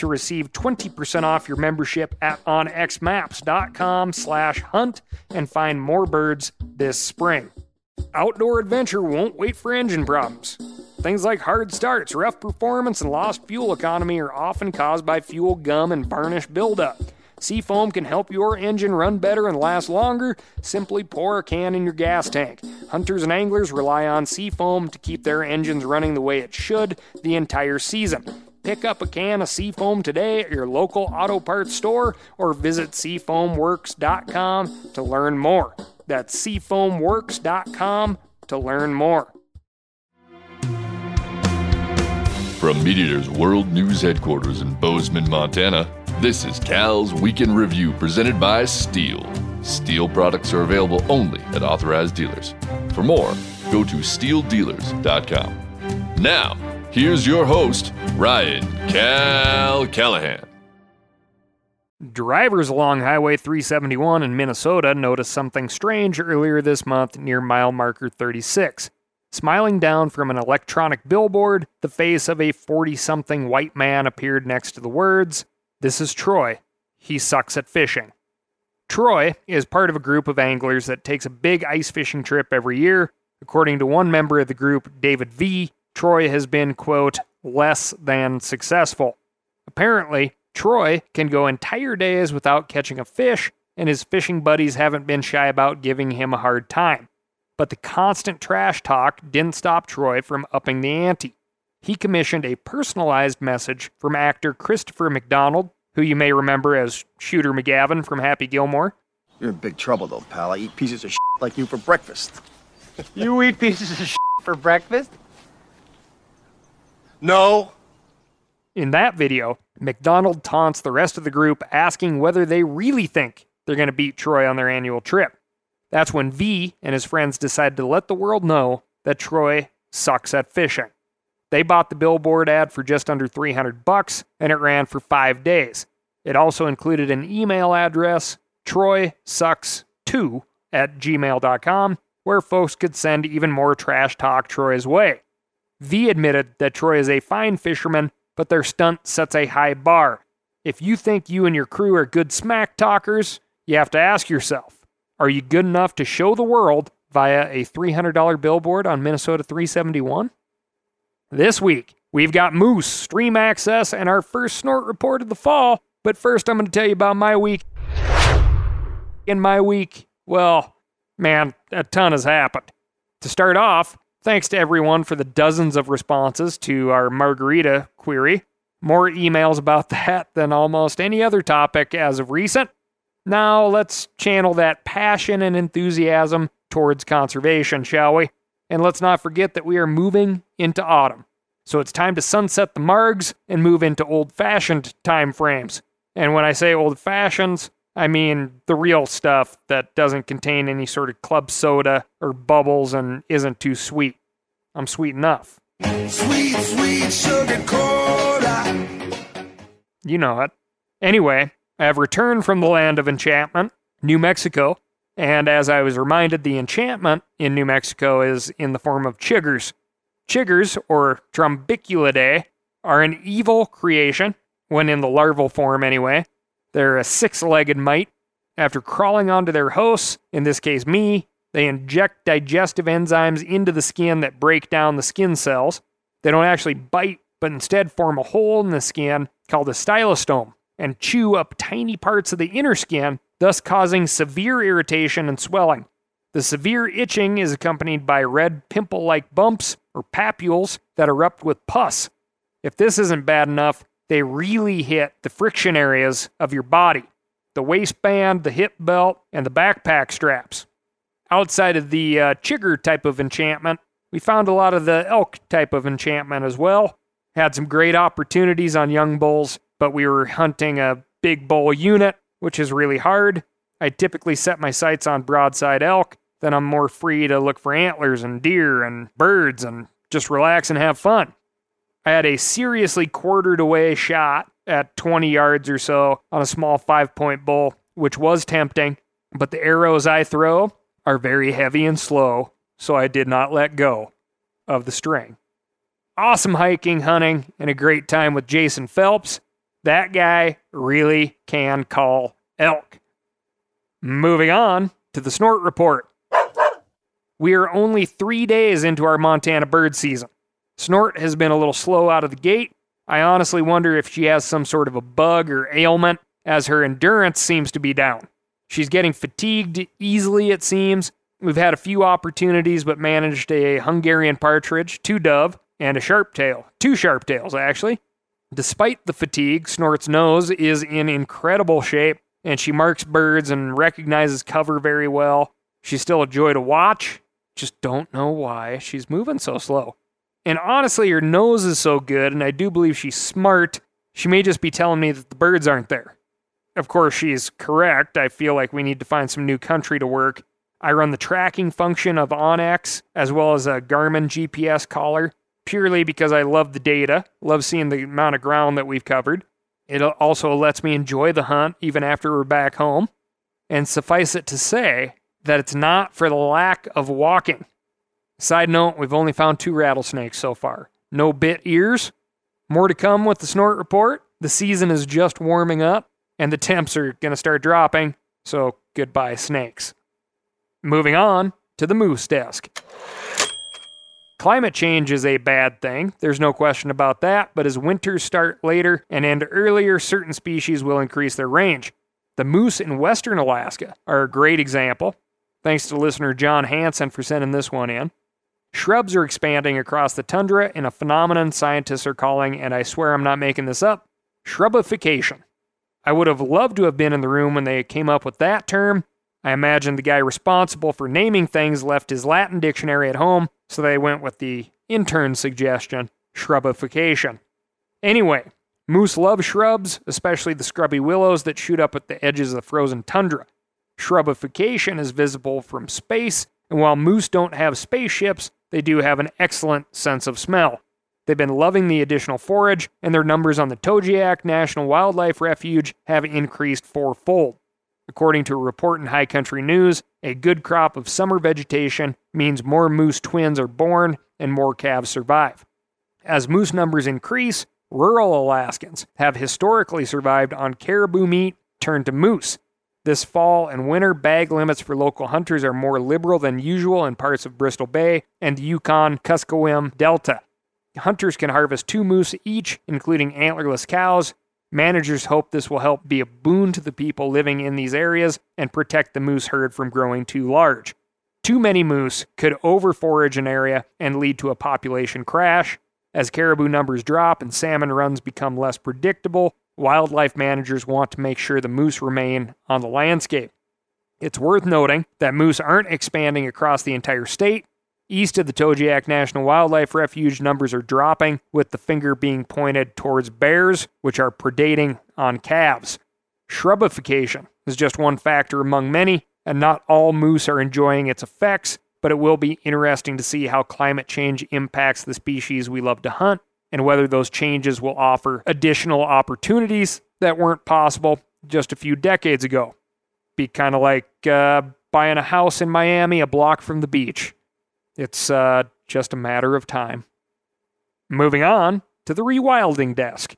to receive 20% off your membership at onxmaps.com slash hunt and find more birds this spring. Outdoor adventure won't wait for engine problems. Things like hard starts, rough performance, and lost fuel economy are often caused by fuel gum and varnish buildup. Seafoam can help your engine run better and last longer. Simply pour a can in your gas tank. Hunters and anglers rely on Seafoam to keep their engines running the way it should the entire season. Pick up a can of Seafoam today at your local auto parts store or visit seafoamworks.com to learn more. That's seafoamworks.com to learn more. From MeatEater's World News Headquarters in Bozeman, Montana, this is Cal's Week in Review presented by STIHL. STIHL products are available only at authorized dealers. For more, go to stihldealers.com. Now, here's your host, Ryan Cal Callaghan. Drivers along Highway 371 in Minnesota noticed something strange earlier this month near mile marker 36. Smiling down from an electronic billboard, the face of a 40 something white man appeared next to the words, This is Troy. He sucks at fishing. Troy is part of a group of anglers that takes a big ice fishing trip every year. According to one member of the group, David V., Troy has been, quote, less than successful. Apparently, Troy can go entire days without catching a fish, and his fishing buddies haven't been shy about giving him a hard time. But the constant trash talk didn't stop Troy from upping the ante. He commissioned a personalized message from actor Christopher McDonald, who you may remember as Shooter McGavin from Happy Gilmore. You're in big trouble, though, pal. I eat pieces of shit like you for breakfast. You eat pieces of shit for breakfast? No. In that video, McDonald taunts the rest of the group, asking whether they really think they're going to beat Troy on their annual trip. That's when V and his friends decide to let the world know that Troy sucks at fishing. They bought the billboard ad for just under 300 bucks and it ran for 5 days. It also included an email address, troysucks2 at gmail.com, where folks could send even more trash talk Troy's way. V admitted that Troy is a fine fisherman, but their stunt sets a high bar. If you think you and your crew are good smack talkers, you have to ask yourself are you good enough to show the world via a $300 billboard on Minnesota 371? This week, we've got moose, stream access, and our first snort report of the fall. But first, I'm going to tell you about my week. In my week, well, man, a ton has happened. To start off, thanks to everyone for the dozens of responses to our margarita query. More emails about that than almost any other topic as of recent. Now let's channel that passion and enthusiasm towards conservation, shall we? And let's not forget that we are moving into autumn. So it's time to sunset the margs and move into old fashioned time frames. And when I say old fashions, I mean the real stuff that doesn't contain any sort of club soda or bubbles and isn't too sweet. I'm sweet enough. Sweet, sweet sugar cola. You know it. Anyway, I have returned from the land of enchantment, New Mexico, and as I was reminded, the enchantment in New Mexico is in the form of chiggers. Chiggers, or Trombiculidae, are an evil creation, when in the larval form anyway. They're a six legged mite. After crawling onto their hosts, in this case me, they inject digestive enzymes into the skin that break down the skin cells. They don't actually bite, but instead form a hole in the skin called a stylostome and chew up tiny parts of the inner skin thus causing severe irritation and swelling. The severe itching is accompanied by red pimple like bumps or papules that erupt with pus. If this isn't bad enough, they really hit the friction areas of your body the waistband, the hip belt, and the backpack straps. Outside of the uh, chigger type of enchantment, we found a lot of the elk type of enchantment as well. Had some great opportunities on young bulls, but we were hunting a big bull unit, which is really hard. I typically set my sights on broadside elk, then I'm more free to look for antlers and deer and birds and just relax and have fun. I had a seriously quartered away shot at 20 yards or so on a small five point bull, which was tempting, but the arrows I throw are very heavy and slow, so I did not let go of the string. Awesome hiking, hunting, and a great time with Jason Phelps. That guy really can call elk. Moving on to the snort report. We are only three days into our Montana bird season. Snort has been a little slow out of the gate. I honestly wonder if she has some sort of a bug or ailment, as her endurance seems to be down. She's getting fatigued easily, it seems. We've had a few opportunities, but managed a Hungarian partridge, two dove, and a sharp tail. Two sharp tails, actually. Despite the fatigue, Snort's nose is in incredible shape, and she marks birds and recognizes cover very well. She's still a joy to watch. Just don't know why she's moving so slow. And honestly, her nose is so good, and I do believe she's smart. She may just be telling me that the birds aren't there. Of course, she's correct. I feel like we need to find some new country to work. I run the tracking function of onX as well as a Garmin GPS collar purely because I love the data, love seeing the amount of ground that we've covered. It also lets me enjoy the hunt even after we're back home. And suffice it to say that it's not for the lack of walking. Side note, we've only found two rattlesnakes so far. No bit ears. More to come with the snort report. The season is just warming up and the temps are going to start dropping. So goodbye, snakes. Moving on to the moose desk. Climate change is a bad thing, there's no question about that, but as winters start later and end earlier, certain species will increase their range. The moose in western Alaska are a great example. Thanks to listener John Hansen for sending this one in. Shrubs are expanding across the tundra in a phenomenon scientists are calling, and I swear I'm not making this up, shrubification. I would have loved to have been in the room when they came up with that term. I imagine the guy responsible for naming things left his Latin dictionary at home so they went with the intern suggestion shrubification. Anyway, moose love shrubs, especially the scrubby willows that shoot up at the edges of the frozen tundra. Shrubification is visible from space, and while moose don't have spaceships, they do have an excellent sense of smell. They've been loving the additional forage, and their numbers on the Togiak National Wildlife Refuge have increased fourfold. According to a report in High Country News, a good crop of summer vegetation means more moose twins are born and more calves survive. As moose numbers increase, rural Alaskans have historically survived on caribou meat turned to moose. This fall and winter, bag limits for local hunters are more liberal than usual in parts of Bristol Bay and the Yukon Kuskokwim Delta. Hunters can harvest two moose each, including antlerless cows, Managers hope this will help be a boon to the people living in these areas and protect the moose herd from growing too large. Too many moose could overforage an area and lead to a population crash. As caribou numbers drop and salmon runs become less predictable, wildlife managers want to make sure the moose remain on the landscape. It's worth noting that moose aren't expanding across the entire state. East of the Togiak National Wildlife Refuge, numbers are dropping, with the finger being pointed towards bears, which are predating on calves. Shrubification is just one factor among many, and not all moose are enjoying its effects, but it will be interesting to see how climate change impacts the species we love to hunt and whether those changes will offer additional opportunities that weren't possible just a few decades ago. Be kind of like uh, buying a house in Miami a block from the beach. It's uh, just a matter of time. Moving on to the rewilding desk.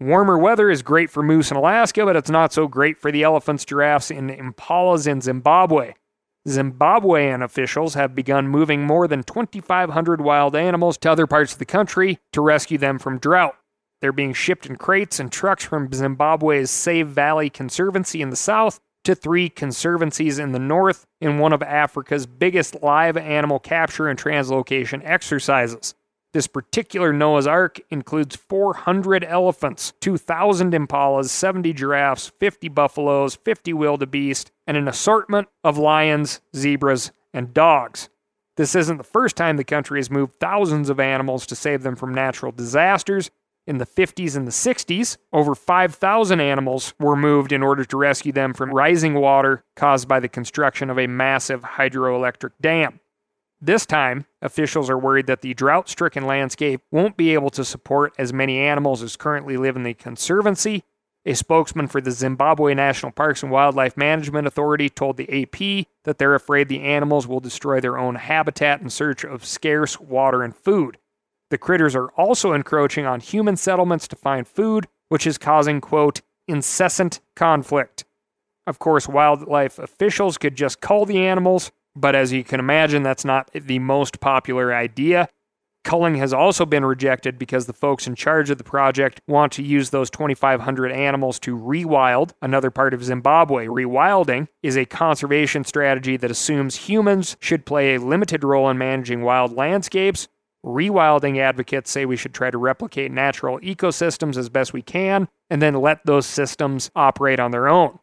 Warmer weather is great for moose in Alaska, but it's not so great for the elephants, giraffes, and impalas in Zimbabwe. Zimbabwean officials have begun moving more than 2,500 wild animals to other parts of the country to rescue them from drought. They're being shipped in crates and trucks from Zimbabwe's Save Valley Conservancy in the south to three conservancies in the north in one of Africa's biggest live animal capture and translocation exercises. This particular Noah's Ark includes 400 elephants, 2,000 impalas, 70 giraffes, 50 buffaloes, 50 wildebeest, and an assortment of lions, zebras, and dogs. This isn't the first time the country has moved thousands of animals to save them from natural disasters. In the 50s and the 60s, over 5,000 animals were moved in order to rescue them from rising water caused by the construction of a massive hydroelectric dam. This time, officials are worried that the drought stricken landscape won't be able to support as many animals as currently live in the conservancy. A spokesman for the Zimbabwe National Parks and Wildlife Management Authority told the AP that they're afraid the animals will destroy their own habitat in search of scarce water and food. The critters are also encroaching on human settlements to find food, which is causing, quote, incessant conflict. Of course, wildlife officials could just cull the animals, but as you can imagine, that's not the most popular idea. Culling has also been rejected because the folks in charge of the project want to use those 2,500 animals to rewild another part of Zimbabwe. Rewilding is a conservation strategy that assumes humans should play a limited role in managing wild landscapes. Rewilding advocates say we should try to replicate natural ecosystems as best we can and then let those systems operate on their own.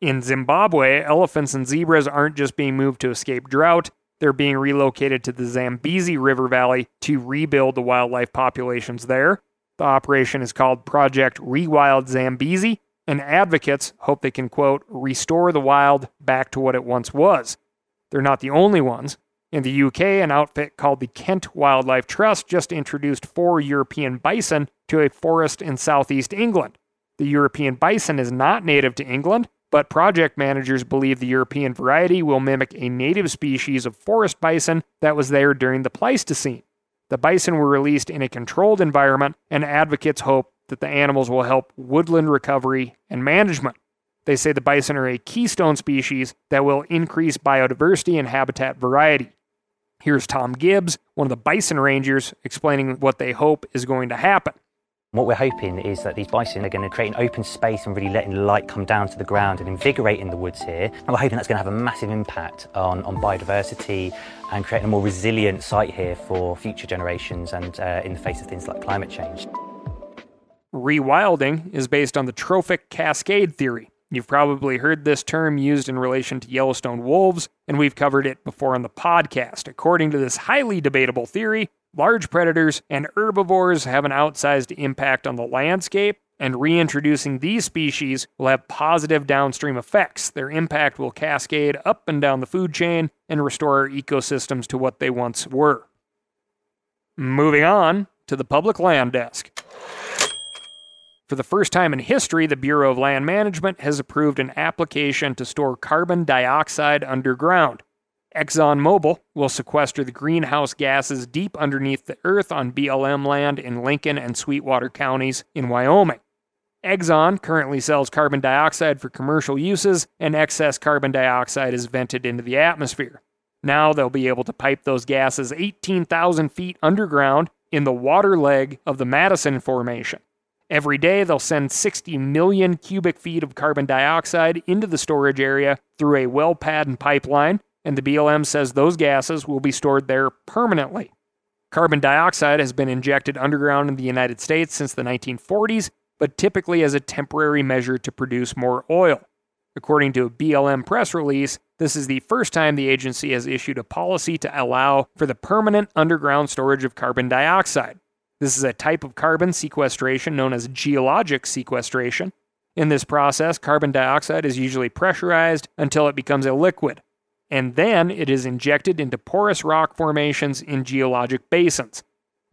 In Zimbabwe, elephants and zebras aren't just being moved to escape drought, they're being relocated to the Zambezi River Valley to rebuild the wildlife populations there. The operation is called Project Rewild Zambezi, and advocates hope they can, quote, restore the wild back to what it once was. They're not the only ones. In the UK, an outfit called the Kent Wildlife Trust just introduced four European bison to a forest in southeast England. The European bison is not native to England, but project managers believe the European variety will mimic a native species of forest bison that was there during the Pleistocene. The bison were released in a controlled environment, and advocates hope that the animals will help woodland recovery and management. They say the bison are a keystone species that will increase biodiversity and habitat variety. Here's Tom Gibbs, one of the bison rangers, explaining what they hope is going to happen. What we're hoping is that these bison are going to create an open space and really letting light come down to the ground and invigorating the woods here. And we're hoping that's going to have a massive impact on, on biodiversity and creating a more resilient site here for future generations and uh, in the face of things like climate change. Rewilding is based on the trophic cascade theory. You've probably heard this term used in relation to Yellowstone wolves, and we've covered it before on the podcast. According to this highly debatable theory, large predators and herbivores have an outsized impact on the landscape, and reintroducing these species will have positive downstream effects. Their impact will cascade up and down the food chain and restore our ecosystems to what they once were. Moving on to the public land desk. For the first time in history, the Bureau of Land Management has approved an application to store carbon dioxide underground. ExxonMobil will sequester the greenhouse gases deep underneath the earth on BLM land in Lincoln and Sweetwater counties in Wyoming. Exxon currently sells carbon dioxide for commercial uses, and excess carbon dioxide is vented into the atmosphere. Now they'll be able to pipe those gases 18,000 feet underground in the water leg of the Madison Formation. Every day, they'll send 60 million cubic feet of carbon dioxide into the storage area through a well pad and pipeline, and the BLM says those gases will be stored there permanently. Carbon dioxide has been injected underground in the United States since the 1940s, but typically as a temporary measure to produce more oil. According to a BLM press release, this is the first time the agency has issued a policy to allow for the permanent underground storage of carbon dioxide. This is a type of carbon sequestration known as geologic sequestration. In this process, carbon dioxide is usually pressurized until it becomes a liquid, and then it is injected into porous rock formations in geologic basins.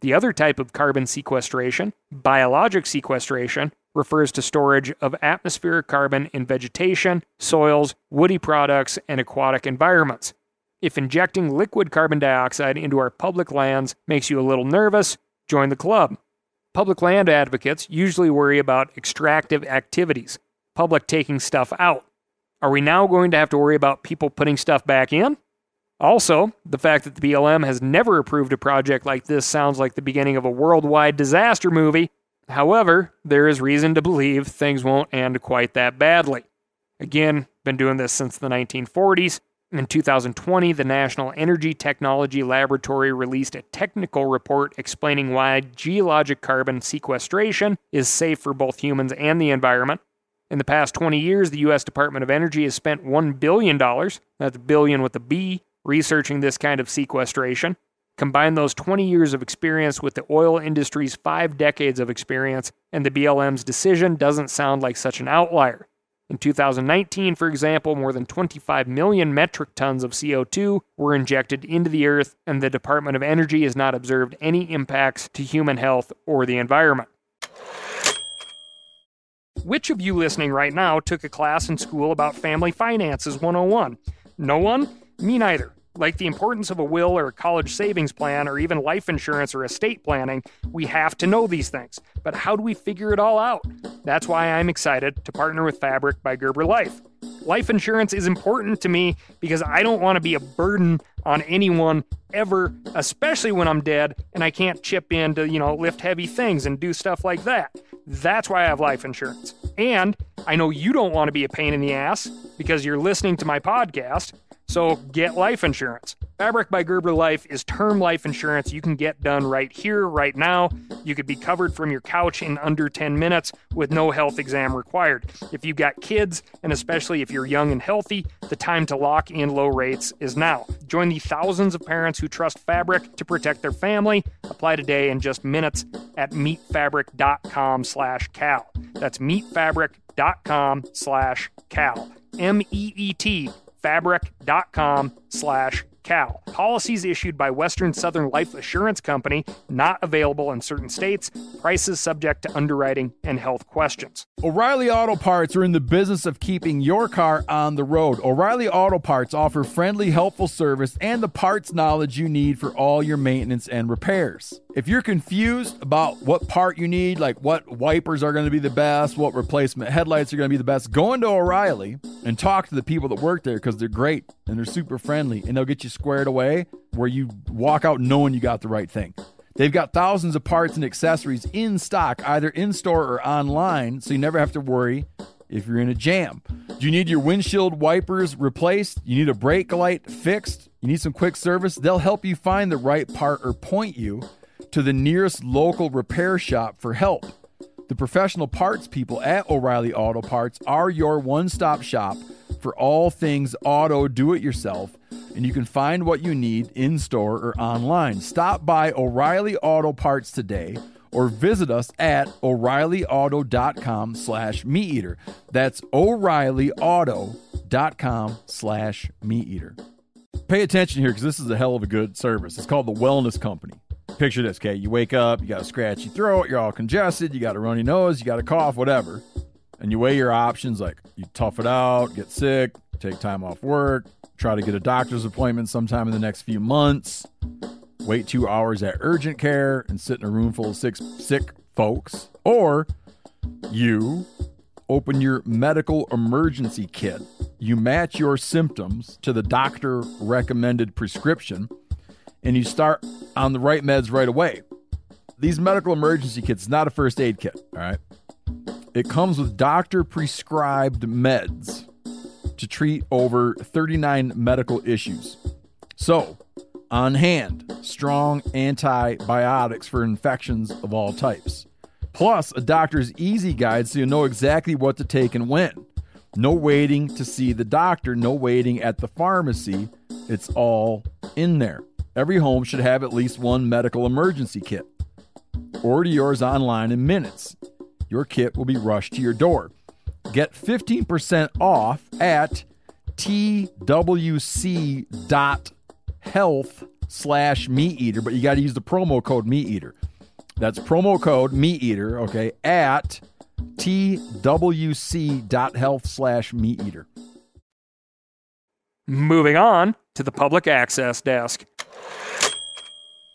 The other type of carbon sequestration, biologic sequestration, refers to storage of atmospheric carbon in vegetation, soils, woody products, and aquatic environments. If injecting liquid carbon dioxide into our public lands makes you a little nervous, join the club. Public land advocates usually worry about extractive activities, public taking stuff out. Are we now going to have to worry about people putting stuff back in? Also, the fact that the BLM has never approved a project like this sounds like the beginning of a worldwide disaster movie. However, there is reason to believe things won't end quite that badly. Again, been doing this since the 1940s. In 2020, the National Energy Technology Laboratory released a technical report explaining why geologic carbon sequestration is safe for both humans and the environment. In the past 20 years, the U.S. Department of Energy has spent $1 billion, that's billion with a B, researching this kind of sequestration. Combine those 20 years of experience with the oil industry's five decades of experience, and the BLM's decision doesn't sound like such an outlier. In 2019, for example, more than 25 million metric tons of CO2 were injected into the earth, and the Department of Energy has not observed any impacts to human health or the environment. Which of you listening right now took a class in school about Family Finances 101? No one? Me neither. Like the importance of a will or a college savings plan or even life insurance or estate planning, we have to know these things. But how do we figure it all out? That's why I'm excited to partner with Fabric by Gerber Life. Life insurance is important to me because I don't want to be a burden on anyone ever, especially when I'm dead and I can't chip in to, you know, lift heavy things and do stuff like that. That's why I have life insurance. And I know you don't want to be a pain in the ass because you're listening to my podcast. So get life insurance. Fabric by Gerber Life is term life insurance you can get done right here, right now. You could be covered from your couch in under 10 minutes with no health exam required. If you've got kids, and especially if you're young and healthy, the time to lock in low rates is now. Join the thousands of parents who trust Fabric to protect their family. Apply today in just minutes at meetfabric.com slash cal. That's meetfabric.com slash cal. M-E-E-T fabric.com slash cal. Policies issued by Western Southern Life Assurance Company, not available in certain states, prices subject to underwriting and health questions. O'Reilly Auto Parts are in the business of keeping your car on the road. O'Reilly Auto Parts offer friendly, helpful service and the parts knowledge you need for all your maintenance and repairs. If you're confused about what part you need, like what wipers are going to be the best, what replacement headlights are going to be the best, go into O'Reilly and talk to the people that work there because they're great and they're super friendly and they'll get you squared away where you walk out knowing you got the right thing. They've got thousands of parts and accessories in stock, either in store or online, so you never have to worry if you're in a jam. Do you need your windshield wipers replaced? You need a brake light fixed? You need some quick service? They'll help you find the right part or point you to the nearest local repair shop for help. The professional parts people at O'Reilly Auto Parts are your one stop shop for all things auto do it yourself, and you can find what you need in store or online. Stop by O'Reilly Auto Parts today or visit us at o'reillyauto.com slash meat eater. That's o'reillyauto.com slash meat eater. Pay attention here because this is a hell of a good service. It's called the Wellness Company. Picture this, okay? You wake up, you got a scratchy throat, you're all congested, you got a runny nose, you got a cough, whatever. And you weigh your options like you tough it out, get sick, take time off work, try to get a doctor's appointment sometime in the next few months, wait two hours at urgent care and sit in a room full of six sick folks, or you open your medical emergency kit. You match your symptoms to the doctor recommended prescription and you start on the right meds right away. These medical emergency kits, not a first aid kit, all right? It comes with doctor prescribed meds to treat over 39 medical issues. So, on hand, strong antibiotics for infections of all types. Plus, a doctor's easy guide so you know exactly what to take and when. No waiting to see the doctor, no waiting at the pharmacy. It's all in there. Every home should have at least one medical emergency kit. Order yours online in minutes. Your kit will be rushed to your door. Get 15% off at twc.health slash meat eater, but you got to use the promo code meat eater. That's promo code meat eater, okay, at twc.health slash meat eater. Moving on to the public access desk.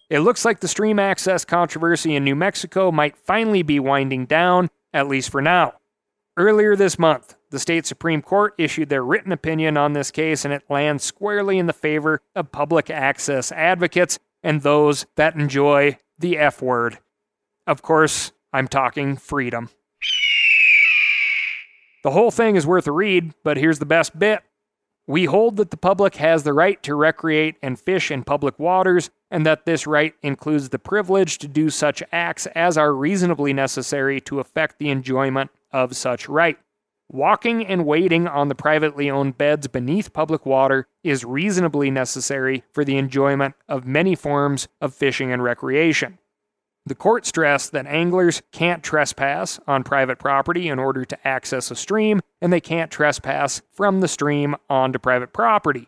It looks like the stream access controversy in New Mexico might finally be winding down, at least for now. Earlier this month, the state Supreme Court issued their written opinion on this case, and it lands squarely in the favor of public access advocates and those that enjoy the F word. Of course, I'm talking freedom. The whole thing is worth a read, but here's the best bit. We hold that the public has the right to recreate and fish in public waters, and that this right includes the privilege to do such acts as are reasonably necessary to effect the enjoyment of such right. Walking and wading on the privately owned beds beneath public water is reasonably necessary for the enjoyment of many forms of fishing and recreation. The court stressed that anglers can't trespass on private property in order to access a stream, and they can't trespass from the stream onto private property.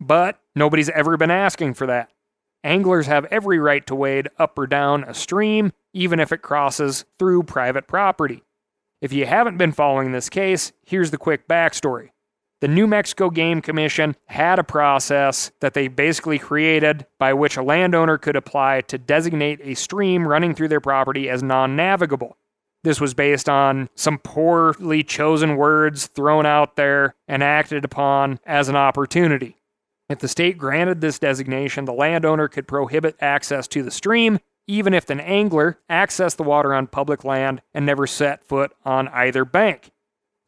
But nobody's ever been asking for that. Anglers have every right to wade up or down a stream, even if it crosses through private property. If you haven't been following this case, here's the quick backstory. The New Mexico Game Commission had a process that they basically created by which a landowner could apply to designate a stream running through their property as non navigable. This was based on some poorly chosen words thrown out there and acted upon as an opportunity. If the state granted this designation, the landowner could prohibit access to the stream, even if an angler accessed the water on public land and never set foot on either bank.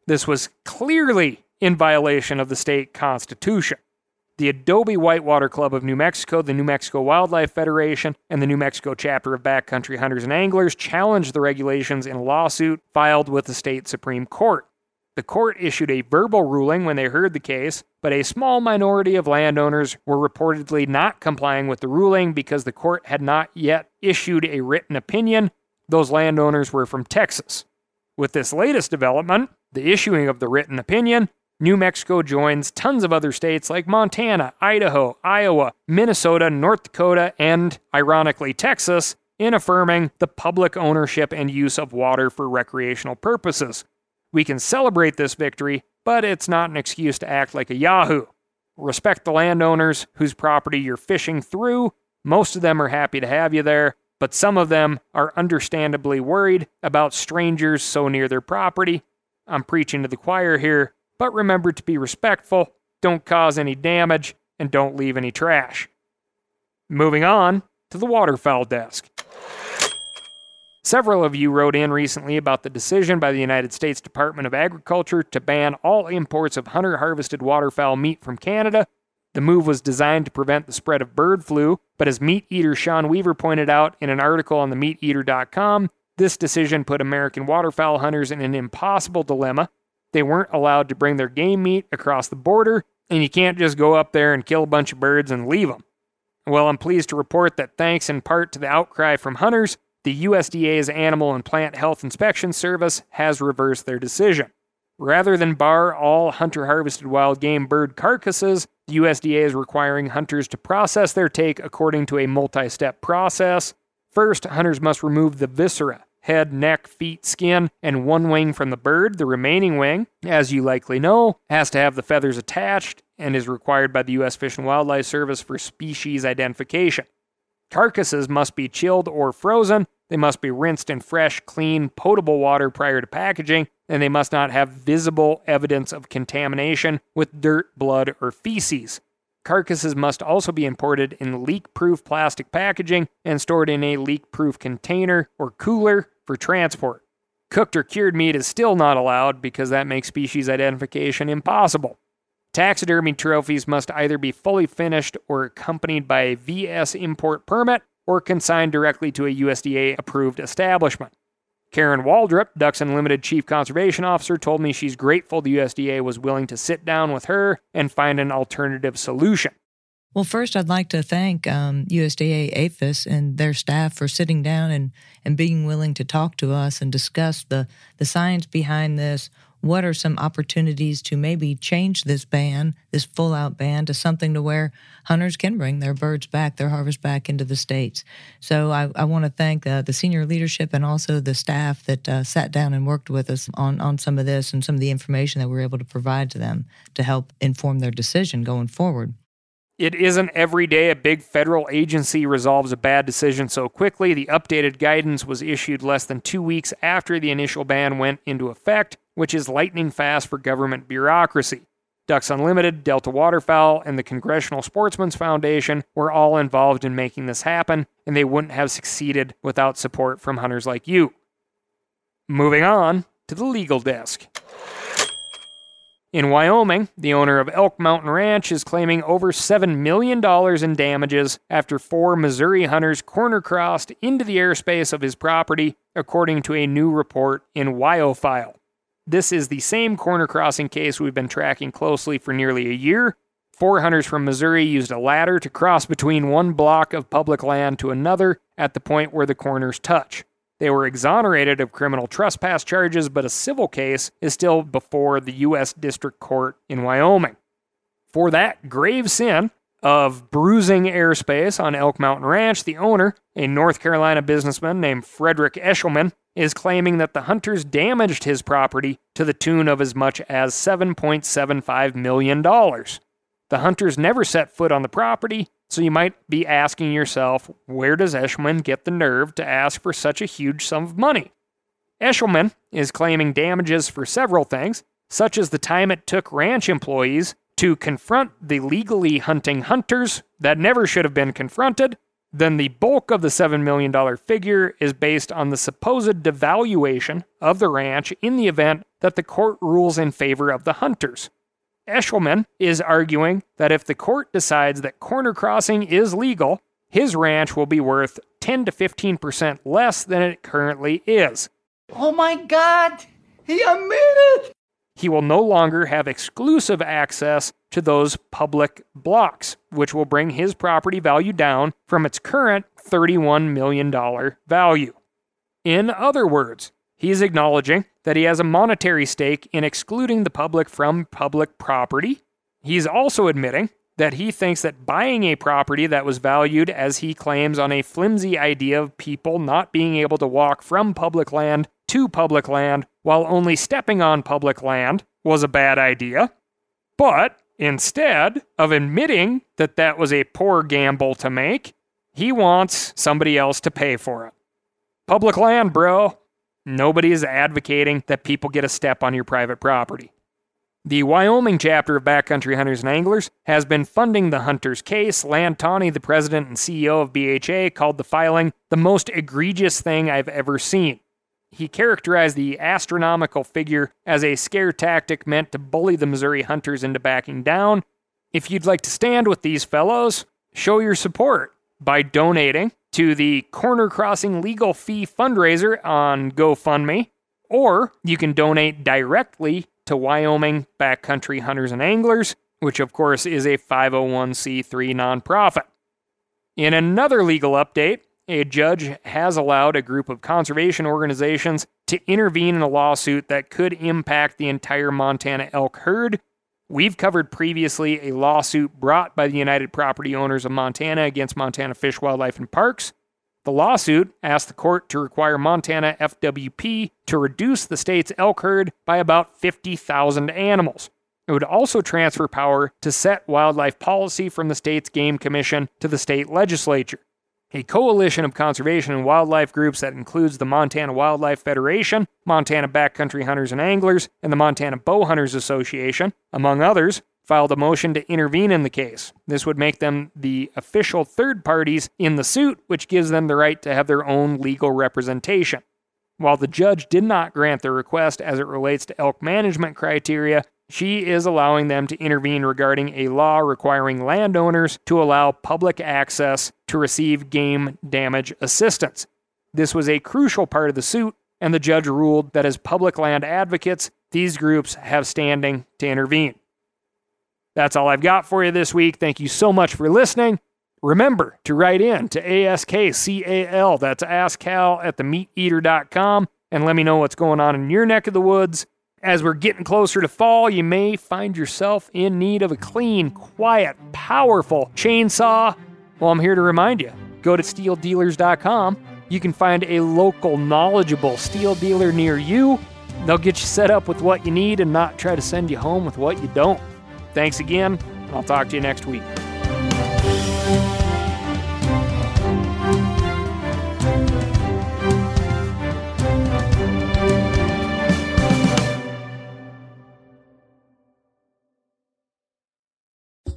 This was clearly in violation of the state constitution. The Adobe Whitewater Club of New Mexico, the New Mexico Wildlife Federation, and the New Mexico chapter of Backcountry Hunters and Anglers challenged the regulations in a lawsuit filed with the state Supreme Court. The court issued a verbal ruling when they heard the case, but a small minority of landowners were reportedly not complying with the ruling because the court had not yet issued a written opinion. Those landowners were from Texas. With this latest development, the issuing of the written opinion, New Mexico joins tons of other states like Montana, Idaho, Iowa, Minnesota, North Dakota, and, ironically, Texas in affirming the public ownership and use of water for recreational purposes. We can celebrate this victory, but it's not an excuse to act like a Yahoo. Respect the landowners whose property you're fishing through. Most of them are happy to have you there, but some of them are understandably worried about strangers so near their property. I'm preaching to the choir here, but remember to be respectful, don't cause any damage, and don't leave any trash. Moving on to the waterfowl desk. Several of you wrote in recently about the decision by the United States Department of Agriculture to ban all imports of hunter harvested waterfowl meat from Canada. The move was designed to prevent the spread of bird flu, but as meat eater Sean Weaver pointed out in an article on themeateater.com, this decision put American waterfowl hunters in an impossible dilemma. They weren't allowed to bring their game meat across the border, and you can't just go up there and kill a bunch of birds and leave them. Well, I'm pleased to report that thanks in part to the outcry from hunters, the USDA's Animal and Plant Health Inspection Service has reversed their decision. Rather than bar all hunter harvested wild game bird carcasses, the USDA is requiring hunters to process their take according to a multi step process. First, hunters must remove the viscera, head, neck, feet, skin, and one wing from the bird. The remaining wing, as you likely know, has to have the feathers attached and is required by the U.S. Fish and Wildlife Service for species identification. Carcasses must be chilled or frozen. They must be rinsed in fresh, clean, potable water prior to packaging, and they must not have visible evidence of contamination with dirt, blood, or feces. Carcasses must also be imported in leak proof plastic packaging and stored in a leak proof container or cooler for transport. Cooked or cured meat is still not allowed because that makes species identification impossible. Taxidermy trophies must either be fully finished or accompanied by a VS import permit or consigned directly to a USDA approved establishment. Karen Waldrop, Ducks Unlimited Chief Conservation Officer, told me she's grateful the USDA was willing to sit down with her and find an alternative solution. Well, first, I'd like to thank um, USDA APHIS and their staff for sitting down and, and being willing to talk to us and discuss the, the science behind this. What are some opportunities to maybe change this ban, this full out ban, to something to where hunters can bring their birds back, their harvest back into the states? So I, I want to thank uh, the senior leadership and also the staff that uh, sat down and worked with us on, on some of this and some of the information that we we're able to provide to them to help inform their decision going forward. It isn't every day a big federal agency resolves a bad decision so quickly. The updated guidance was issued less than two weeks after the initial ban went into effect, which is lightning fast for government bureaucracy. Ducks Unlimited, Delta Waterfowl, and the Congressional Sportsmen's Foundation were all involved in making this happen, and they wouldn't have succeeded without support from hunters like you. Moving on to the legal desk. In Wyoming, the owner of Elk Mountain Ranch is claiming over $7 million in damages after four Missouri hunters corner crossed into the airspace of his property, according to a new report in WyoFile. This is the same corner crossing case we've been tracking closely for nearly a year. Four hunters from Missouri used a ladder to cross between one block of public land to another at the point where the corners touch. They were exonerated of criminal trespass charges, but a civil case is still before the U.S. District Court in Wyoming. For that grave sin of bruising airspace on Elk Mountain Ranch, the owner, a North Carolina businessman named Frederick Eshelman, is claiming that the hunters damaged his property to the tune of as much as $7.75 million. The hunters never set foot on the property, so you might be asking yourself, where does Eshelman get the nerve to ask for such a huge sum of money? Eshelman is claiming damages for several things, such as the time it took ranch employees to confront the legally hunting hunters that never should have been confronted. Then the bulk of the $7 million figure is based on the supposed devaluation of the ranch in the event that the court rules in favor of the hunters. Eshelman is arguing that if the court decides that corner crossing is legal, his ranch will be worth 10 to 15% less than it currently is. Oh my god! He admitted! He will no longer have exclusive access to those public blocks, which will bring his property value down from its current $31 million value. In other words, he's acknowledging that he has a monetary stake in excluding the public from public property. He's also admitting that he thinks that buying a property that was valued, as he claims, on a flimsy idea of people not being able to walk from public land to public land while only stepping on public land was a bad idea. But instead of admitting that that was a poor gamble to make, he wants somebody else to pay for it. Public land, bro. Nobody is advocating that people get a step on your private property. The Wyoming chapter of Backcountry Hunters and Anglers has been funding the hunters' case. Land Tawney, the president and CEO of BHA, called the filing the most egregious thing I've ever seen. He characterized the astronomical figure as a scare tactic meant to bully the Missouri hunters into backing down. If you'd like to stand with these fellows, show your support by donating to the Corner Crossing Legal Fee fundraiser on GoFundMe, or you can donate directly to Wyoming Backcountry Hunters and Anglers, which of course is a 501c3 nonprofit. In another legal update, a judge has allowed a group of conservation organizations to intervene in a lawsuit that could impact the entire Montana elk herd. We've covered previously a lawsuit brought by the United Property Owners of Montana against Montana Fish, Wildlife, and Parks. The lawsuit asked the court to require Montana FWP to reduce the state's elk herd by about 50,000 animals. It would also transfer power to set wildlife policy from the state's game commission to the state legislature. A coalition of conservation and wildlife groups that includes the Montana Wildlife Federation, Montana Backcountry Hunters and Anglers, and the Montana Bow Hunters Association, among others, filed a motion to intervene in the case. This would make them the official third parties in the suit, which gives them the right to have their own legal representation. While the judge did not grant the request as it relates to elk management criteria, she is allowing them to intervene regarding a law requiring landowners to allow public access to receive game damage assistance. This was a crucial part of the suit, and the judge ruled that as public land advocates, these groups have standing to intervene. That's all I've got for you this week. Thank you so much for listening. Remember to write in to ASKCAL, that's AskCal at themeateater.com, and let me know what's going on in your neck of the woods. As we're getting closer to fall, you may find yourself in need of a clean, quiet, powerful chainsaw. Well, I'm here to remind you go to stihldealers.com. You can find a local, knowledgeable STIHL dealer near you. They'll get you set up with what you need and not try to send you home with what you don't. Thanks again. I'll talk to you next week.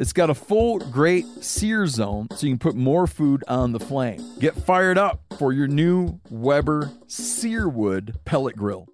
It's got a full grate sear zone so you can put more food on the flame. Get fired up for your new Weber Searwood pellet grill.